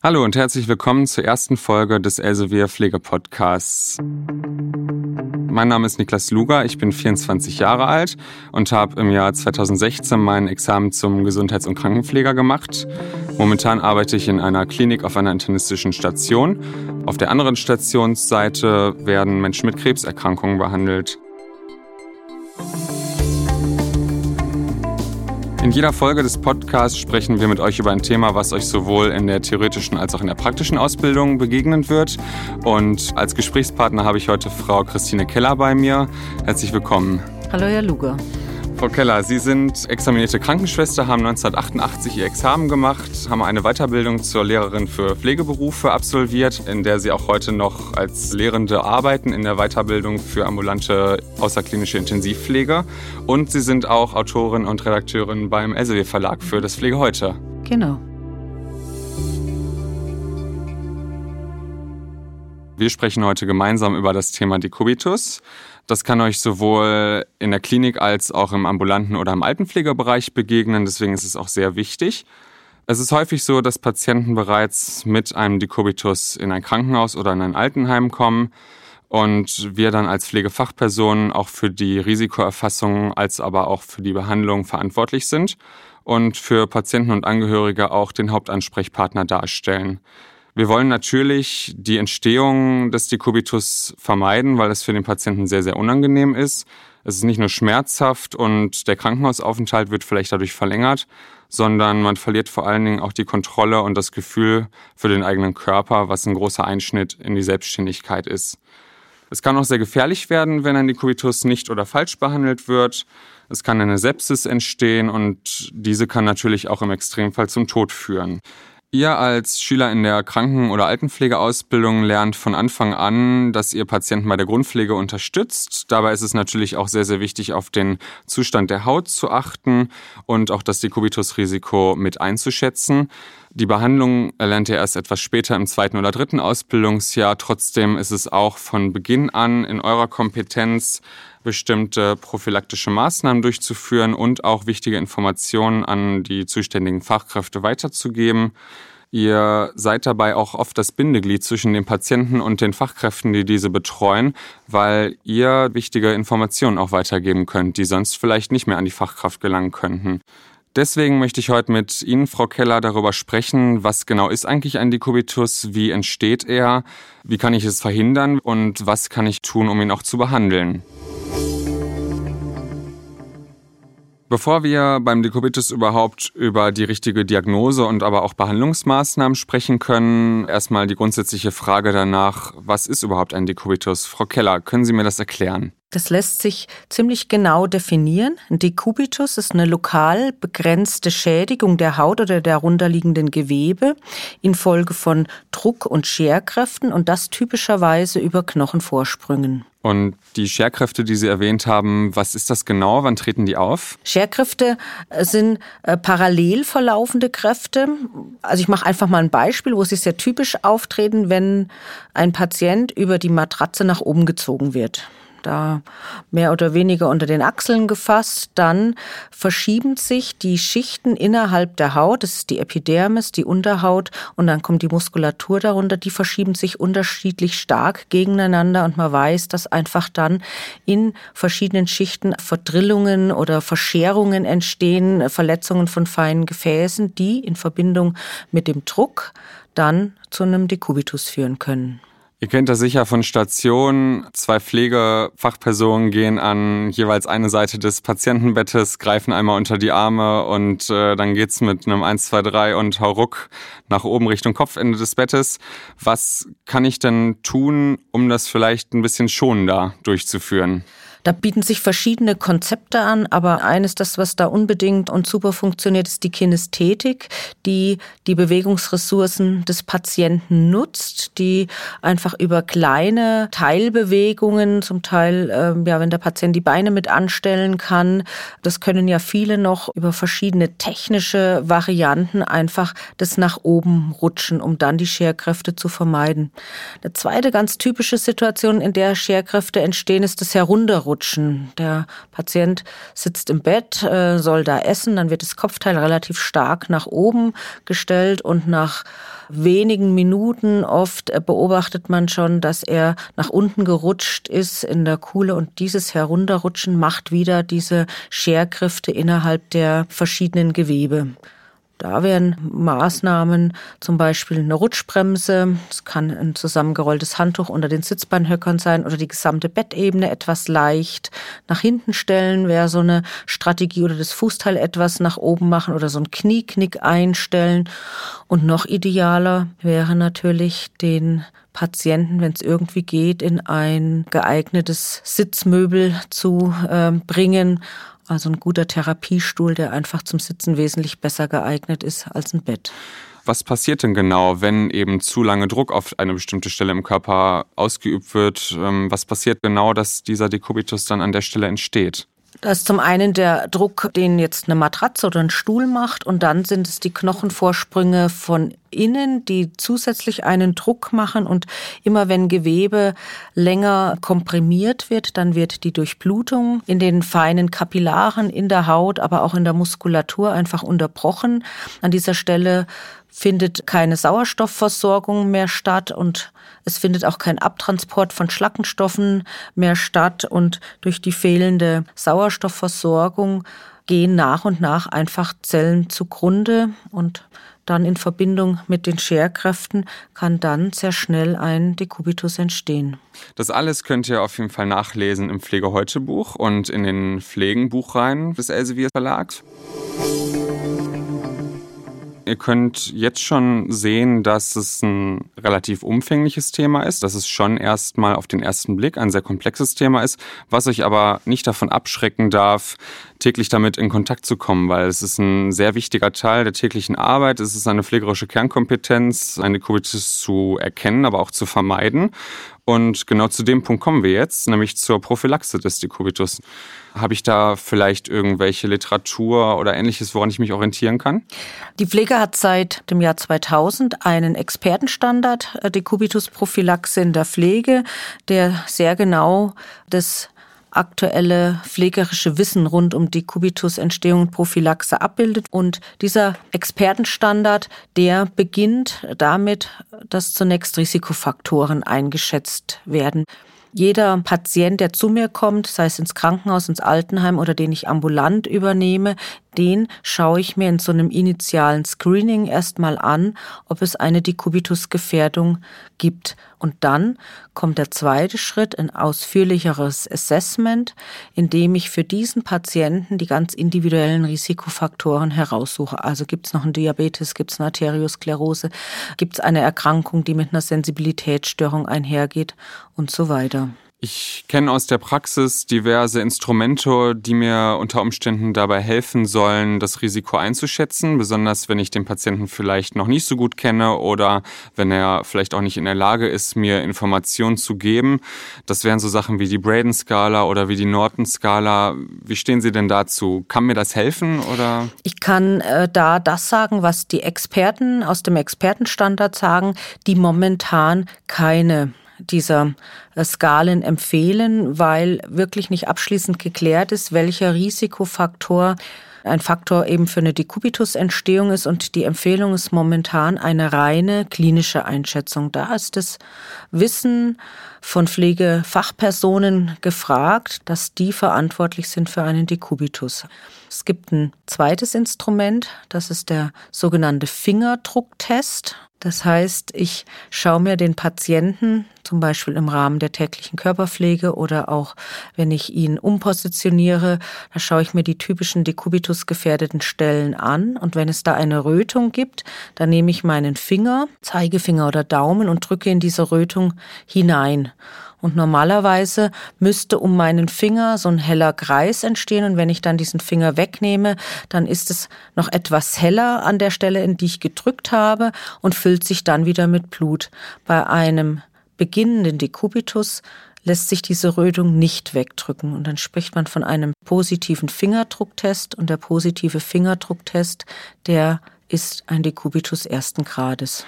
Hallo und herzlich willkommen zur ersten Folge des Elsevier Pflegepodcasts. Mein Name ist Niklas Luger, ich bin 24 Jahre alt und habe im Jahr 2016 mein Examen zum Gesundheits- und Krankenpfleger gemacht. Momentan arbeite ich in einer Klinik auf einer internistischen Station. Auf der anderen Stationsseite werden Menschen mit Krebserkrankungen behandelt. In jeder Folge des Podcasts sprechen wir mit euch über ein Thema, was euch sowohl in der theoretischen als auch in der praktischen Ausbildung begegnen wird. Und als Gesprächspartner habe ich heute Frau Christine Keller bei mir. Herzlich willkommen. Hallo, Herr Luger. Frau Keller, Sie sind examinierte Krankenschwester, haben 1988 Ihr Examen gemacht, haben eine Weiterbildung zur Lehrerin für Pflegeberufe absolviert, in der Sie auch heute noch als Lehrende arbeiten in der Weiterbildung für ambulante außerklinische Intensivpflege. Und Sie sind auch Autorin und Redakteurin beim Elsevier Verlag für das Pflege heute. Genau. Wir sprechen heute gemeinsam über das Thema Dekubitus. Das kann euch sowohl in der Klinik als auch im ambulanten oder im Altenpflegebereich begegnen. Deswegen ist es auch sehr wichtig. Es ist häufig so, dass Patienten bereits mit einem Dekubitus in ein Krankenhaus oder in ein Altenheim kommen und wir dann als Pflegefachpersonen auch für die Risikoerfassung als aber auch für die Behandlung verantwortlich sind und für Patienten und Angehörige auch den Hauptansprechpartner darstellen. Wir wollen natürlich die Entstehung des Dekubitus vermeiden, weil es für den Patienten sehr, sehr unangenehm ist. Es ist nicht nur schmerzhaft und der Krankenhausaufenthalt wird vielleicht dadurch verlängert, sondern man verliert vor allen Dingen auch die Kontrolle und das Gefühl für den eigenen Körper, was ein großer Einschnitt in die Selbstständigkeit ist. Es kann auch sehr gefährlich werden, wenn ein Dekubitus nicht oder falsch behandelt wird. Es kann eine Sepsis entstehen und diese kann natürlich auch im Extremfall zum Tod führen. Ihr als Schüler in der Kranken- oder Altenpflegeausbildung lernt von Anfang an, dass ihr Patienten bei der Grundpflege unterstützt. Dabei ist es natürlich auch sehr, sehr wichtig, auf den Zustand der Haut zu achten und auch das Dekubitusrisiko mit einzuschätzen. Die Behandlung erlernt ihr erst etwas später im zweiten oder dritten Ausbildungsjahr. Trotzdem ist es auch von Beginn an in eurer Kompetenz, bestimmte prophylaktische Maßnahmen durchzuführen und auch wichtige Informationen an die zuständigen Fachkräfte weiterzugeben. Ihr seid dabei auch oft das Bindeglied zwischen den Patienten und den Fachkräften, die diese betreuen, weil ihr wichtige Informationen auch weitergeben könnt, die sonst vielleicht nicht mehr an die Fachkraft gelangen könnten. Deswegen möchte ich heute mit Ihnen, Frau Keller, darüber sprechen, was genau ist eigentlich ein Dekubitus, wie entsteht er, wie kann ich es verhindern und was kann ich tun, um ihn auch zu behandeln. Bevor wir beim Dekubitus überhaupt über die richtige Diagnose und aber auch Behandlungsmaßnahmen sprechen können, erstmal die grundsätzliche Frage danach, was ist überhaupt ein Dekubitus? Frau Keller, können Sie mir das erklären? Das lässt sich ziemlich genau definieren. Ein Dekubitus ist eine lokal begrenzte Schädigung der Haut oder der darunterliegenden Gewebe infolge von Druck- und Scherkräften und das typischerweise über Knochenvorsprüngen. Und die Scherkräfte, die Sie erwähnt haben, was ist das genau? Wann treten die auf? Scherkräfte äh, sind äh, parallel verlaufende Kräfte. Also ich mache einfach mal ein Beispiel, wo sie sehr typisch auftreten, wenn ein Patient über die Matratze nach oben gezogen wird da mehr oder weniger unter den Achseln gefasst. Dann verschieben sich die Schichten innerhalb der Haut, das ist die Epidermis, die Unterhaut und dann kommt die Muskulatur darunter, die verschieben sich unterschiedlich stark gegeneinander und man weiß, dass einfach dann in verschiedenen Schichten Verdrillungen oder Verscherungen entstehen, Verletzungen von feinen Gefäßen, die in Verbindung mit dem Druck dann zu einem Dekubitus führen können. Ihr kennt das sicher von Stationen. Zwei Pflegefachpersonen gehen an jeweils eine Seite des Patientenbettes, greifen einmal unter die Arme und äh, dann geht's mit einem 1, 2, 3 und Hauruck nach oben Richtung Kopfende des Bettes. Was kann ich denn tun, um das vielleicht ein bisschen schonender durchzuführen? Da bieten sich verschiedene Konzepte an, aber eines, das, was da unbedingt und super funktioniert, ist die Kinästhetik, die die Bewegungsressourcen des Patienten nutzt, die einfach über kleine Teilbewegungen, zum Teil, äh, ja, wenn der Patient die Beine mit anstellen kann, das können ja viele noch über verschiedene technische Varianten einfach das nach oben rutschen, um dann die Scherkräfte zu vermeiden. Eine zweite ganz typische Situation, in der Scherkräfte entstehen, ist das Herunterrutschen rutschen. Der Patient sitzt im Bett, äh, soll da essen, dann wird das Kopfteil relativ stark nach oben gestellt und nach wenigen Minuten oft äh, beobachtet man schon, dass er nach unten gerutscht ist in der Kuhle und dieses Herunterrutschen macht wieder diese Scherkräfte innerhalb der verschiedenen Gewebe. Da wären Maßnahmen zum Beispiel eine Rutschbremse, es kann ein zusammengerolltes Handtuch unter den Sitzbeinhöckern sein oder die gesamte Bettebene etwas leicht nach hinten stellen. Wäre so eine Strategie oder das Fußteil etwas nach oben machen oder so ein Knieknick einstellen. Und noch idealer wäre natürlich den Patienten, wenn es irgendwie geht, in ein geeignetes Sitzmöbel zu äh, bringen also ein guter Therapiestuhl, der einfach zum Sitzen wesentlich besser geeignet ist als ein Bett. Was passiert denn genau, wenn eben zu lange Druck auf eine bestimmte Stelle im Körper ausgeübt wird? Ähm, was passiert genau, dass dieser Dekubitus dann an der Stelle entsteht? Das ist zum einen der Druck, den jetzt eine Matratze oder ein Stuhl macht und dann sind es die Knochenvorsprünge von innen, die zusätzlich einen Druck machen und immer wenn Gewebe länger komprimiert wird, dann wird die Durchblutung in den feinen Kapillaren in der Haut, aber auch in der Muskulatur einfach unterbrochen. An dieser Stelle findet keine Sauerstoffversorgung mehr statt und es findet auch kein Abtransport von Schlackenstoffen mehr statt und durch die fehlende Sauerstoffversorgung gehen nach und nach einfach Zellen zugrunde und dann in Verbindung mit den Scherkräften kann dann sehr schnell ein Dekubitus entstehen. Das alles könnt ihr auf jeden Fall nachlesen im Pflege heute Buch und in den Pflegenbuchreihen des Elsevier Verlags. Ihr könnt jetzt schon sehen, dass es ein relativ umfängliches Thema ist, dass es schon erstmal auf den ersten Blick ein sehr komplexes Thema ist, was euch aber nicht davon abschrecken darf, täglich damit in Kontakt zu kommen, weil es ist ein sehr wichtiger Teil der täglichen Arbeit. Es ist eine pflegerische Kernkompetenz, eine Kubitis zu erkennen, aber auch zu vermeiden. Und genau zu dem Punkt kommen wir jetzt, nämlich zur Prophylaxe des Dekubitus. Habe ich da vielleicht irgendwelche Literatur oder ähnliches, woran ich mich orientieren kann? Die Pflege hat seit dem Jahr 2000 einen Expertenstandard äh, Dekubitus-Prophylaxe in der Pflege, der sehr genau das aktuelle pflegerische Wissen rund um die Kubitusentstehung und Prophylaxe abbildet. Und dieser Expertenstandard, der beginnt damit, dass zunächst Risikofaktoren eingeschätzt werden. Jeder Patient, der zu mir kommt, sei es ins Krankenhaus, ins Altenheim oder den ich ambulant übernehme, den schaue ich mir in so einem initialen Screening erstmal an, ob es eine Dekubitus-Gefährdung gibt. Und dann kommt der zweite Schritt, ein ausführlicheres Assessment, in dem ich für diesen Patienten die ganz individuellen Risikofaktoren heraussuche. Also gibt es noch einen Diabetes, gibt es eine Arteriosklerose, gibt es eine Erkrankung, die mit einer Sensibilitätsstörung einhergeht und so weiter. Ich kenne aus der Praxis diverse Instrumente, die mir unter Umständen dabei helfen sollen, das Risiko einzuschätzen, besonders wenn ich den Patienten vielleicht noch nicht so gut kenne oder wenn er vielleicht auch nicht in der Lage ist, mir Informationen zu geben. Das wären so Sachen wie die Braden-Skala oder wie die Norton-Skala. Wie stehen Sie denn dazu? Kann mir das helfen oder? Ich kann äh, da das sagen, was die Experten aus dem Expertenstandard sagen, die momentan keine dieser äh, Skalen empfehlen, weil wirklich nicht abschließend geklärt ist, welcher Risikofaktor ein Faktor eben für eine Dekubitusentstehung ist und die Empfehlung ist momentan eine reine klinische Einschätzung. Da ist das Wissen von Pflegefachpersonen gefragt, dass die verantwortlich sind für einen Dekubitus. Es gibt ein zweites Instrument, das ist der sogenannte Fingerdrucktest. Das heißt, ich schaue mir den Patienten zum Beispiel im Rahmen der täglichen Körperpflege oder auch wenn ich ihn umpositioniere, da schaue ich mir die typischen Dekubitus gefährdeten Stellen an und wenn es da eine Rötung gibt, dann nehme ich meinen Finger, Zeigefinger oder Daumen und drücke in diese Rötung hinein. Und normalerweise müsste um meinen Finger so ein heller Kreis entstehen. Und wenn ich dann diesen Finger wegnehme, dann ist es noch etwas heller an der Stelle, in die ich gedrückt habe und füllt sich dann wieder mit Blut. Bei einem beginnenden Dekubitus lässt sich diese Rötung nicht wegdrücken. Und dann spricht man von einem positiven Fingerdrucktest. Und der positive Fingerdrucktest, der ist ein Dekubitus ersten Grades.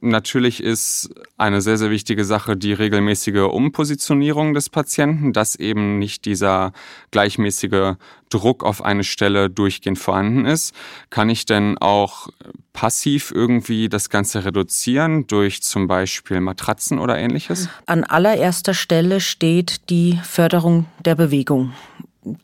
Natürlich ist eine sehr, sehr wichtige Sache die regelmäßige Umpositionierung des Patienten, dass eben nicht dieser gleichmäßige Druck auf eine Stelle durchgehend vorhanden ist. Kann ich denn auch passiv irgendwie das Ganze reduzieren durch zum Beispiel Matratzen oder ähnliches? An allererster Stelle steht die Förderung der Bewegung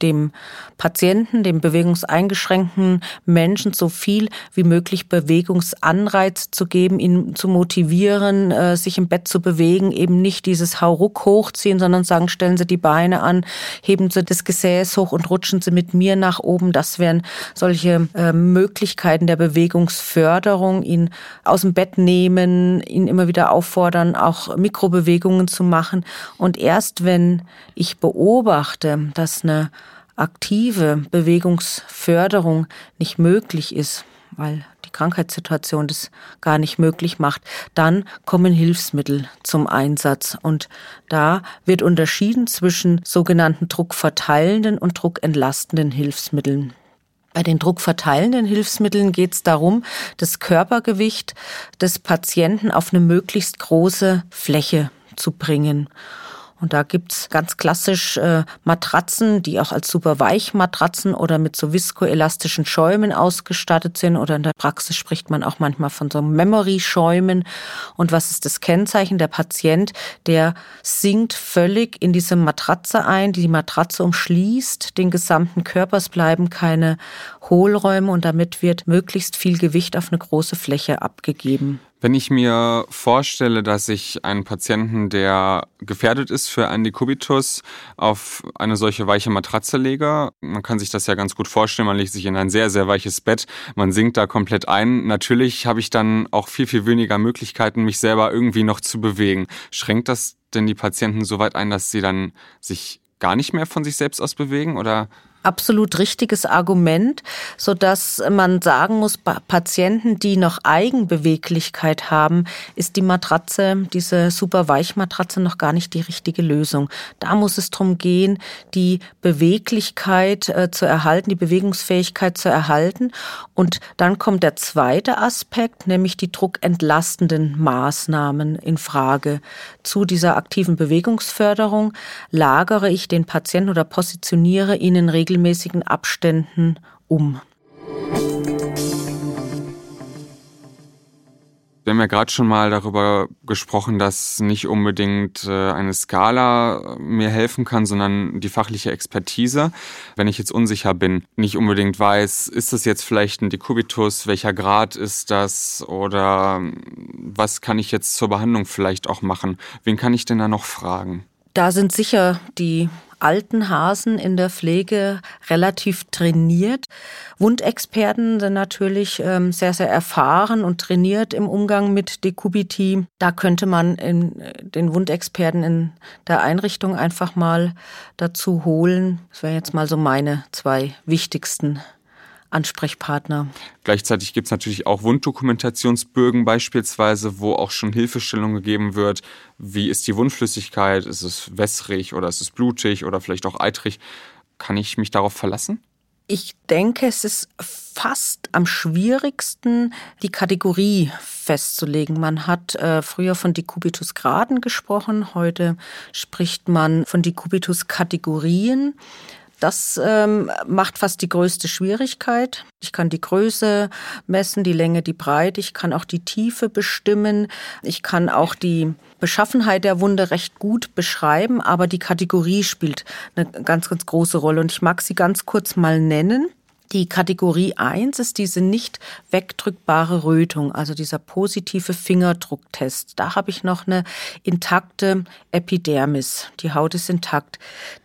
dem Patienten, dem bewegungseingeschränkten Menschen so viel wie möglich Bewegungsanreiz zu geben, ihn zu motivieren, äh, sich im Bett zu bewegen, eben nicht dieses Hauruck hochziehen, sondern sagen, stellen Sie die Beine an, heben Sie das Gesäß hoch und rutschen Sie mit mir nach oben. Das wären solche äh, Möglichkeiten der Bewegungsförderung, ihn aus dem Bett nehmen, ihn immer wieder auffordern, auch Mikrobewegungen zu machen. Und erst wenn ich beobachte, dass eine aktive Bewegungsförderung nicht möglich ist, weil die Krankheitssituation das gar nicht möglich macht, dann kommen Hilfsmittel zum Einsatz. Und da wird unterschieden zwischen sogenannten druckverteilenden und druckentlastenden Hilfsmitteln. Bei den druckverteilenden Hilfsmitteln geht es darum, das Körpergewicht des Patienten auf eine möglichst große Fläche zu bringen. Und da gibt's ganz klassisch äh, Matratzen, die auch als super Weichmatratzen oder mit so viskoelastischen Schäumen ausgestattet sind. Oder in der Praxis spricht man auch manchmal von so Memory-Schäumen. Und was ist das Kennzeichen? Der Patient, der sinkt völlig in diese Matratze ein, die die Matratze umschließt, den gesamten Körper. Es bleiben keine Hohlräume und damit wird möglichst viel Gewicht auf eine große Fläche abgegeben. Wenn ich mir vorstelle, dass ich einen Patienten, der gefährdet ist für einen Dekubitus, auf eine solche weiche Matratze lege, man kann sich das ja ganz gut vorstellen, man legt sich in ein sehr, sehr weiches Bett, man sinkt da komplett ein. Natürlich habe ich dann auch viel, viel weniger Möglichkeiten, mich selber irgendwie noch zu bewegen. Schränkt das denn die Patienten so weit ein, dass sie dann sich gar nicht mehr von sich selbst aus bewegen oder absolut richtiges Argument, so dass man sagen muss, bei Patienten, die noch Eigenbeweglichkeit haben, ist die Matratze, diese super Weichmatratze noch gar nicht die richtige Lösung. Da muss es darum gehen, die Beweglichkeit äh, zu erhalten, die Bewegungsfähigkeit zu erhalten. Und dann kommt der zweite Aspekt, nämlich die druckentlastenden Maßnahmen in Frage. Zu dieser aktiven Bewegungsförderung lagere ich den Patienten oder positioniere ihn in Regel regelmäßigen Abständen um. Wir haben ja gerade schon mal darüber gesprochen, dass nicht unbedingt äh, eine Skala mir helfen kann, sondern die fachliche Expertise. Wenn ich jetzt unsicher bin, nicht unbedingt weiß, ist das jetzt vielleicht ein Dekubitus, welcher Grad ist das oder was kann ich jetzt zur Behandlung vielleicht auch machen? Wen kann ich denn da noch fragen? Da sind sicher die alten Hasen in der Pflege relativ trainiert. Wundexperten sind natürlich ähm, sehr, sehr erfahren und trainiert im Umgang mit Dekubiti. Da könnte man äh, den Wundexperten in der Einrichtung einfach mal dazu holen. Das wären jetzt mal so meine zwei wichtigsten Ansprechpartner. Gleichzeitig gibt es natürlich auch Wunddokumentationsbögen beispielsweise, wo auch schon Hilfestellung gegeben wird. Wie ist die Wundflüssigkeit? Ist es wässrig oder ist es blutig oder vielleicht auch eitrig? Kann ich mich darauf verlassen? Ich denke, es ist fast am schwierigsten, die Kategorie festzulegen. Man hat äh, früher von Dekubitus-Graden gesprochen, heute spricht man von Dekubitus-Kategorien. Das ähm, macht fast die größte Schwierigkeit. Ich kann die Größe messen, die Länge, die Breite. Ich kann auch die Tiefe bestimmen. Ich kann auch die Beschaffenheit der Wunde recht gut beschreiben, aber die Kategorie spielt eine ganz, ganz große Rolle. Und ich mag sie ganz kurz mal nennen. Die Kategorie 1 ist diese nicht wegdrückbare Rötung, also dieser positive Fingerdrucktest. Da habe ich noch eine intakte Epidermis. Die Haut ist intakt.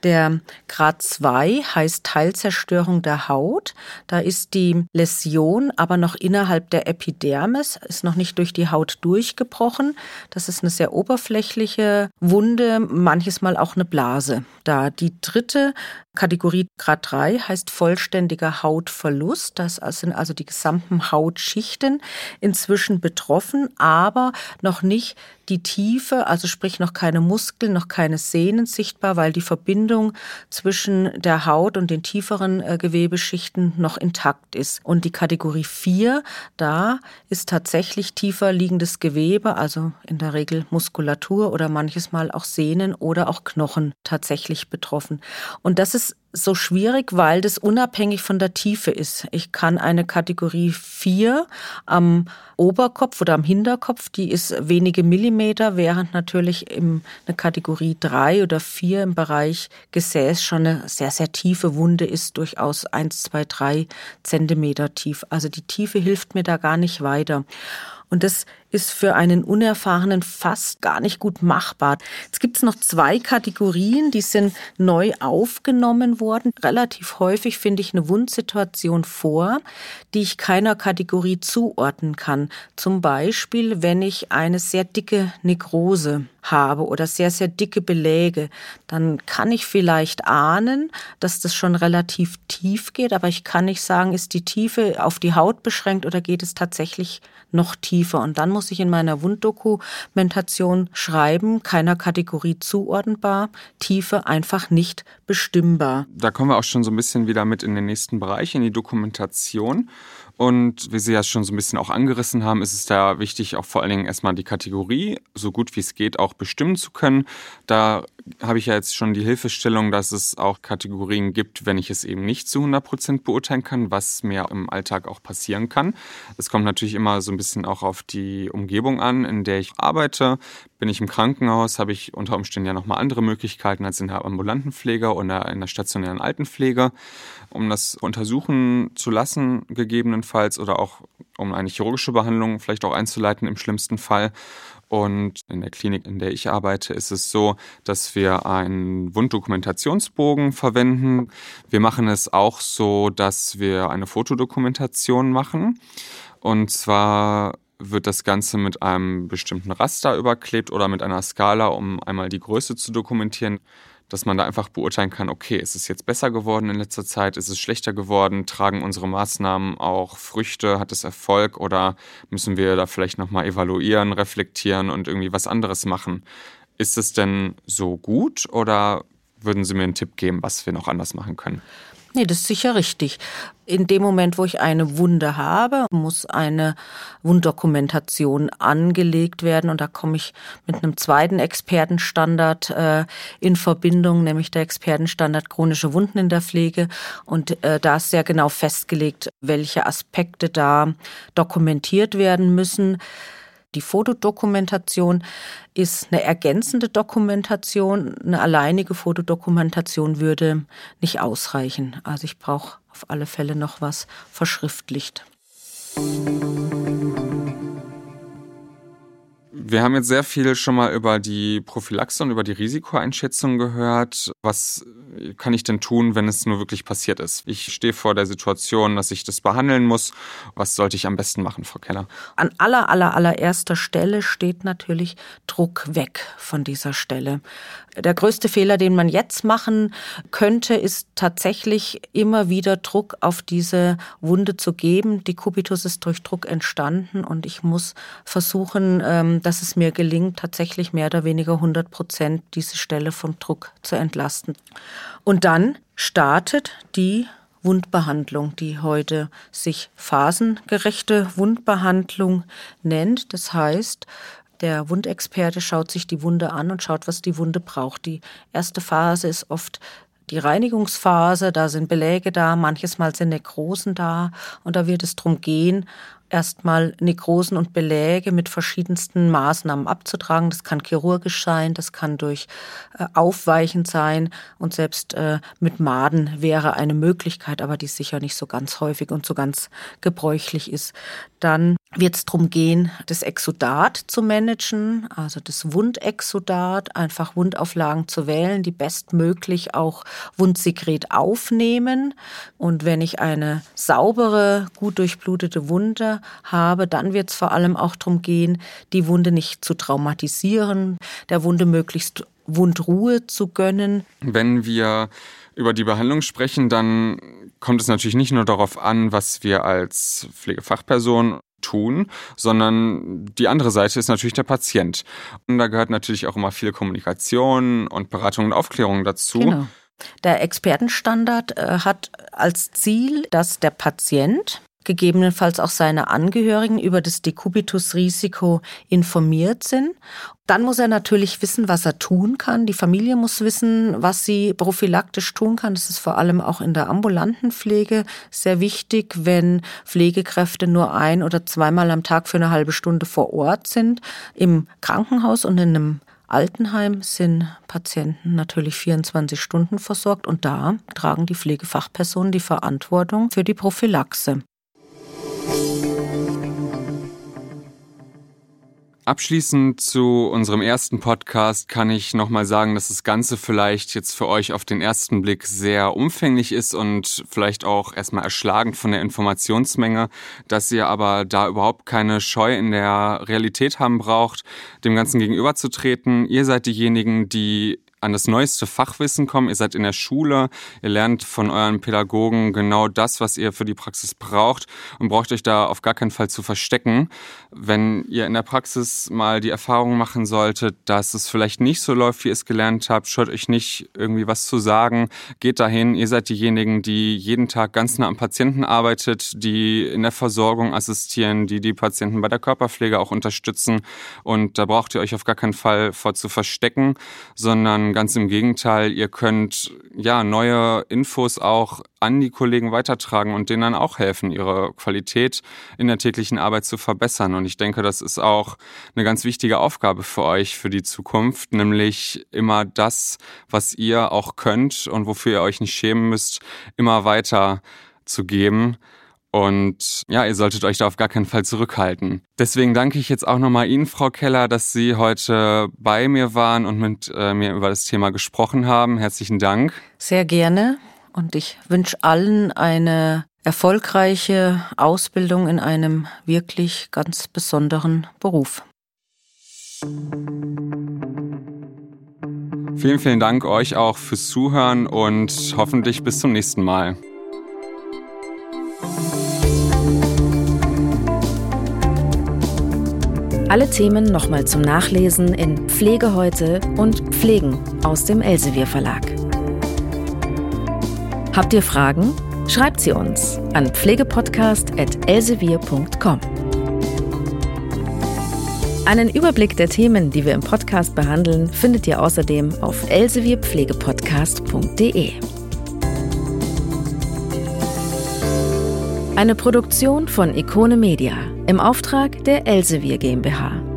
Der Grad 2 heißt Teilzerstörung der Haut. Da ist die Läsion aber noch innerhalb der Epidermis, ist noch nicht durch die Haut durchgebrochen. Das ist eine sehr oberflächliche Wunde, manches Mal auch eine Blase. Da die dritte Kategorie Grad 3 heißt vollständiger Hautverlust. Das sind also die gesamten Hautschichten inzwischen betroffen, aber noch nicht die Tiefe, also sprich noch keine Muskeln, noch keine Sehnen sichtbar, weil die Verbindung zwischen der Haut und den tieferen äh, Gewebeschichten noch intakt ist. Und die Kategorie 4, da ist tatsächlich tiefer liegendes Gewebe, also in der Regel Muskulatur oder manches Mal auch Sehnen oder auch Knochen tatsächlich betroffen. Und das ist so schwierig, weil das unabhängig von der Tiefe ist. Ich kann eine Kategorie 4 am Oberkopf oder am Hinterkopf, die ist wenige Millimeter, während natürlich im, eine Kategorie 3 oder 4 im Bereich Gesäß schon eine sehr, sehr tiefe Wunde ist, durchaus 1, 2, 3 Zentimeter tief. Also die Tiefe hilft mir da gar nicht weiter. Und das ist für einen Unerfahrenen fast gar nicht gut machbar. Jetzt gibt es noch zwei Kategorien, die sind neu aufgenommen worden. Relativ häufig finde ich eine Wundsituation vor, die ich keiner Kategorie zuordnen kann. Zum Beispiel, wenn ich eine sehr dicke Nekrose habe oder sehr, sehr dicke Beläge, dann kann ich vielleicht ahnen, dass das schon relativ tief geht, aber ich kann nicht sagen, ist die Tiefe auf die Haut beschränkt oder geht es tatsächlich noch tiefer. Und dann muss ich in meiner Wunddokumentation schreiben, keiner Kategorie zuordnenbar, Tiefe einfach nicht bestimmbar. Da kommen wir auch schon so ein bisschen wieder mit in den nächsten Bereich, in die Dokumentation. Und wie Sie ja schon so ein bisschen auch angerissen haben, ist es da wichtig, auch vor allen Dingen erstmal die Kategorie so gut wie es geht auch bestimmen zu können. Da habe ich ja jetzt schon die Hilfestellung, dass es auch Kategorien gibt, wenn ich es eben nicht zu 100 Prozent beurteilen kann, was mir im Alltag auch passieren kann. Es kommt natürlich immer so ein bisschen auch auf die Umgebung an, in der ich arbeite. Bin ich im Krankenhaus, habe ich unter Umständen ja nochmal andere Möglichkeiten als in der ambulanten Pflege oder in der stationären Altenpflege, um das untersuchen zu lassen, gegebenenfalls, oder auch um eine chirurgische Behandlung vielleicht auch einzuleiten im schlimmsten Fall. Und in der Klinik, in der ich arbeite, ist es so, dass wir einen Wunddokumentationsbogen verwenden. Wir machen es auch so, dass wir eine Fotodokumentation machen. Und zwar wird das Ganze mit einem bestimmten Raster überklebt oder mit einer Skala, um einmal die Größe zu dokumentieren, dass man da einfach beurteilen kann, okay, ist es jetzt besser geworden in letzter Zeit, ist es schlechter geworden, tragen unsere Maßnahmen auch Früchte, hat es Erfolg? Oder müssen wir da vielleicht nochmal evaluieren, reflektieren und irgendwie was anderes machen. Ist es denn so gut? Oder würden Sie mir einen Tipp geben, was wir noch anders machen können? Nee, das ist sicher richtig. In dem Moment, wo ich eine Wunde habe, muss eine Wunddokumentation angelegt werden. Und da komme ich mit einem zweiten Expertenstandard äh, in Verbindung, nämlich der Expertenstandard chronische Wunden in der Pflege. Und äh, da ist sehr genau festgelegt, welche Aspekte da dokumentiert werden müssen. Die Fotodokumentation ist eine ergänzende Dokumentation. Eine alleinige Fotodokumentation würde nicht ausreichen. Also ich brauche auf alle Fälle noch was verschriftlicht. Wir haben jetzt sehr viel schon mal über die Prophylaxe und über die Risikoeinschätzung gehört. Was kann ich denn tun, wenn es nur wirklich passiert ist? Ich stehe vor der Situation, dass ich das behandeln muss. Was sollte ich am besten machen, Frau Keller? An aller, aller, allererster Stelle steht natürlich Druck weg von dieser Stelle. Der größte Fehler, den man jetzt machen könnte, ist tatsächlich immer wieder Druck auf diese Wunde zu geben. Die Kubitus ist durch Druck entstanden und ich muss versuchen, ähm, dass es mir gelingt, tatsächlich mehr oder weniger 100 Prozent diese Stelle vom Druck zu entlasten. Und dann startet die Wundbehandlung, die heute sich phasengerechte Wundbehandlung nennt. Das heißt, der Wundexperte schaut sich die Wunde an und schaut, was die Wunde braucht. Die erste Phase ist oft die Reinigungsphase, da sind Beläge da, manches Mal sind Nekrosen da und da wird es darum gehen, erstmal Nekrosen und Beläge mit verschiedensten Maßnahmen abzutragen. Das kann chirurgisch sein, das kann durch äh, aufweichend sein und selbst äh, mit Maden wäre eine Möglichkeit, aber die sicher nicht so ganz häufig und so ganz gebräuchlich ist. Dann wird es darum gehen, das Exudat zu managen, also das Wundexudat, einfach Wundauflagen zu wählen, die bestmöglich auch Wundsekret aufnehmen. Und wenn ich eine saubere, gut durchblutete Wunde habe, dann wird es vor allem auch darum gehen, die Wunde nicht zu traumatisieren, der Wunde möglichst Wundruhe zu gönnen. Wenn wir über die Behandlung sprechen, dann kommt es natürlich nicht nur darauf an, was wir als Pflegefachperson tun, sondern die andere Seite ist natürlich der Patient. Und da gehört natürlich auch immer viel Kommunikation und Beratung und Aufklärung dazu. Genau. Der Expertenstandard äh, hat als Ziel, dass der Patient gegebenenfalls auch seine Angehörigen über das Dekubitus-Risiko informiert sind. Dann muss er natürlich wissen, was er tun kann. Die Familie muss wissen, was sie prophylaktisch tun kann. Das ist vor allem auch in der ambulanten Pflege sehr wichtig, wenn Pflegekräfte nur ein oder zweimal am Tag für eine halbe Stunde vor Ort sind. Im Krankenhaus und in einem Altenheim sind Patienten natürlich 24 Stunden versorgt und da tragen die Pflegefachpersonen die Verantwortung für die Prophylaxe. Abschließend zu unserem ersten Podcast kann ich nochmal sagen, dass das Ganze vielleicht jetzt für euch auf den ersten Blick sehr umfänglich ist und vielleicht auch erstmal erschlagend von der Informationsmenge, dass ihr aber da überhaupt keine Scheu in der Realität haben braucht, dem Ganzen gegenüberzutreten. Ihr seid diejenigen, die an das neueste Fachwissen kommen. Ihr seid in der Schule, ihr lernt von euren Pädagogen genau das, was ihr für die Praxis braucht und braucht euch da auf gar keinen Fall zu verstecken. Wenn ihr in der Praxis mal die Erfahrung machen solltet, dass es vielleicht nicht so läuft, wie ihr es gelernt habt, schaut euch nicht irgendwie was zu sagen, geht dahin. Ihr seid diejenigen, die jeden Tag ganz nah am Patienten arbeitet, die in der Versorgung assistieren, die die Patienten bei der Körperpflege auch unterstützen und da braucht ihr euch auf gar keinen Fall vor zu verstecken, sondern ganz im Gegenteil, ihr könnt ja neue Infos auch an die Kollegen weitertragen und denen dann auch helfen, ihre Qualität in der täglichen Arbeit zu verbessern. Und ich denke, das ist auch eine ganz wichtige Aufgabe für euch für die Zukunft, nämlich immer das, was ihr auch könnt und wofür ihr euch nicht schämen müsst, immer weiter zu geben. Und ja, ihr solltet euch da auf gar keinen Fall zurückhalten. Deswegen danke ich jetzt auch nochmal Ihnen, Frau Keller, dass Sie heute bei mir waren und mit äh, mir über das Thema gesprochen haben. Herzlichen Dank. Sehr gerne. Und ich wünsche allen eine erfolgreiche Ausbildung in einem wirklich ganz besonderen Beruf. Vielen, vielen Dank euch auch fürs Zuhören und hoffentlich bis zum nächsten Mal. Alle Themen nochmal zum Nachlesen in Pflege heute und Pflegen aus dem Elsevier Verlag. Habt ihr Fragen? Schreibt sie uns an pflegepodcast.elsevier.com. Einen Überblick der Themen, die wir im Podcast behandeln, findet ihr außerdem auf elsevierpflegepodcast.de. Eine Produktion von Ikone Media im Auftrag der Elsevier GmbH.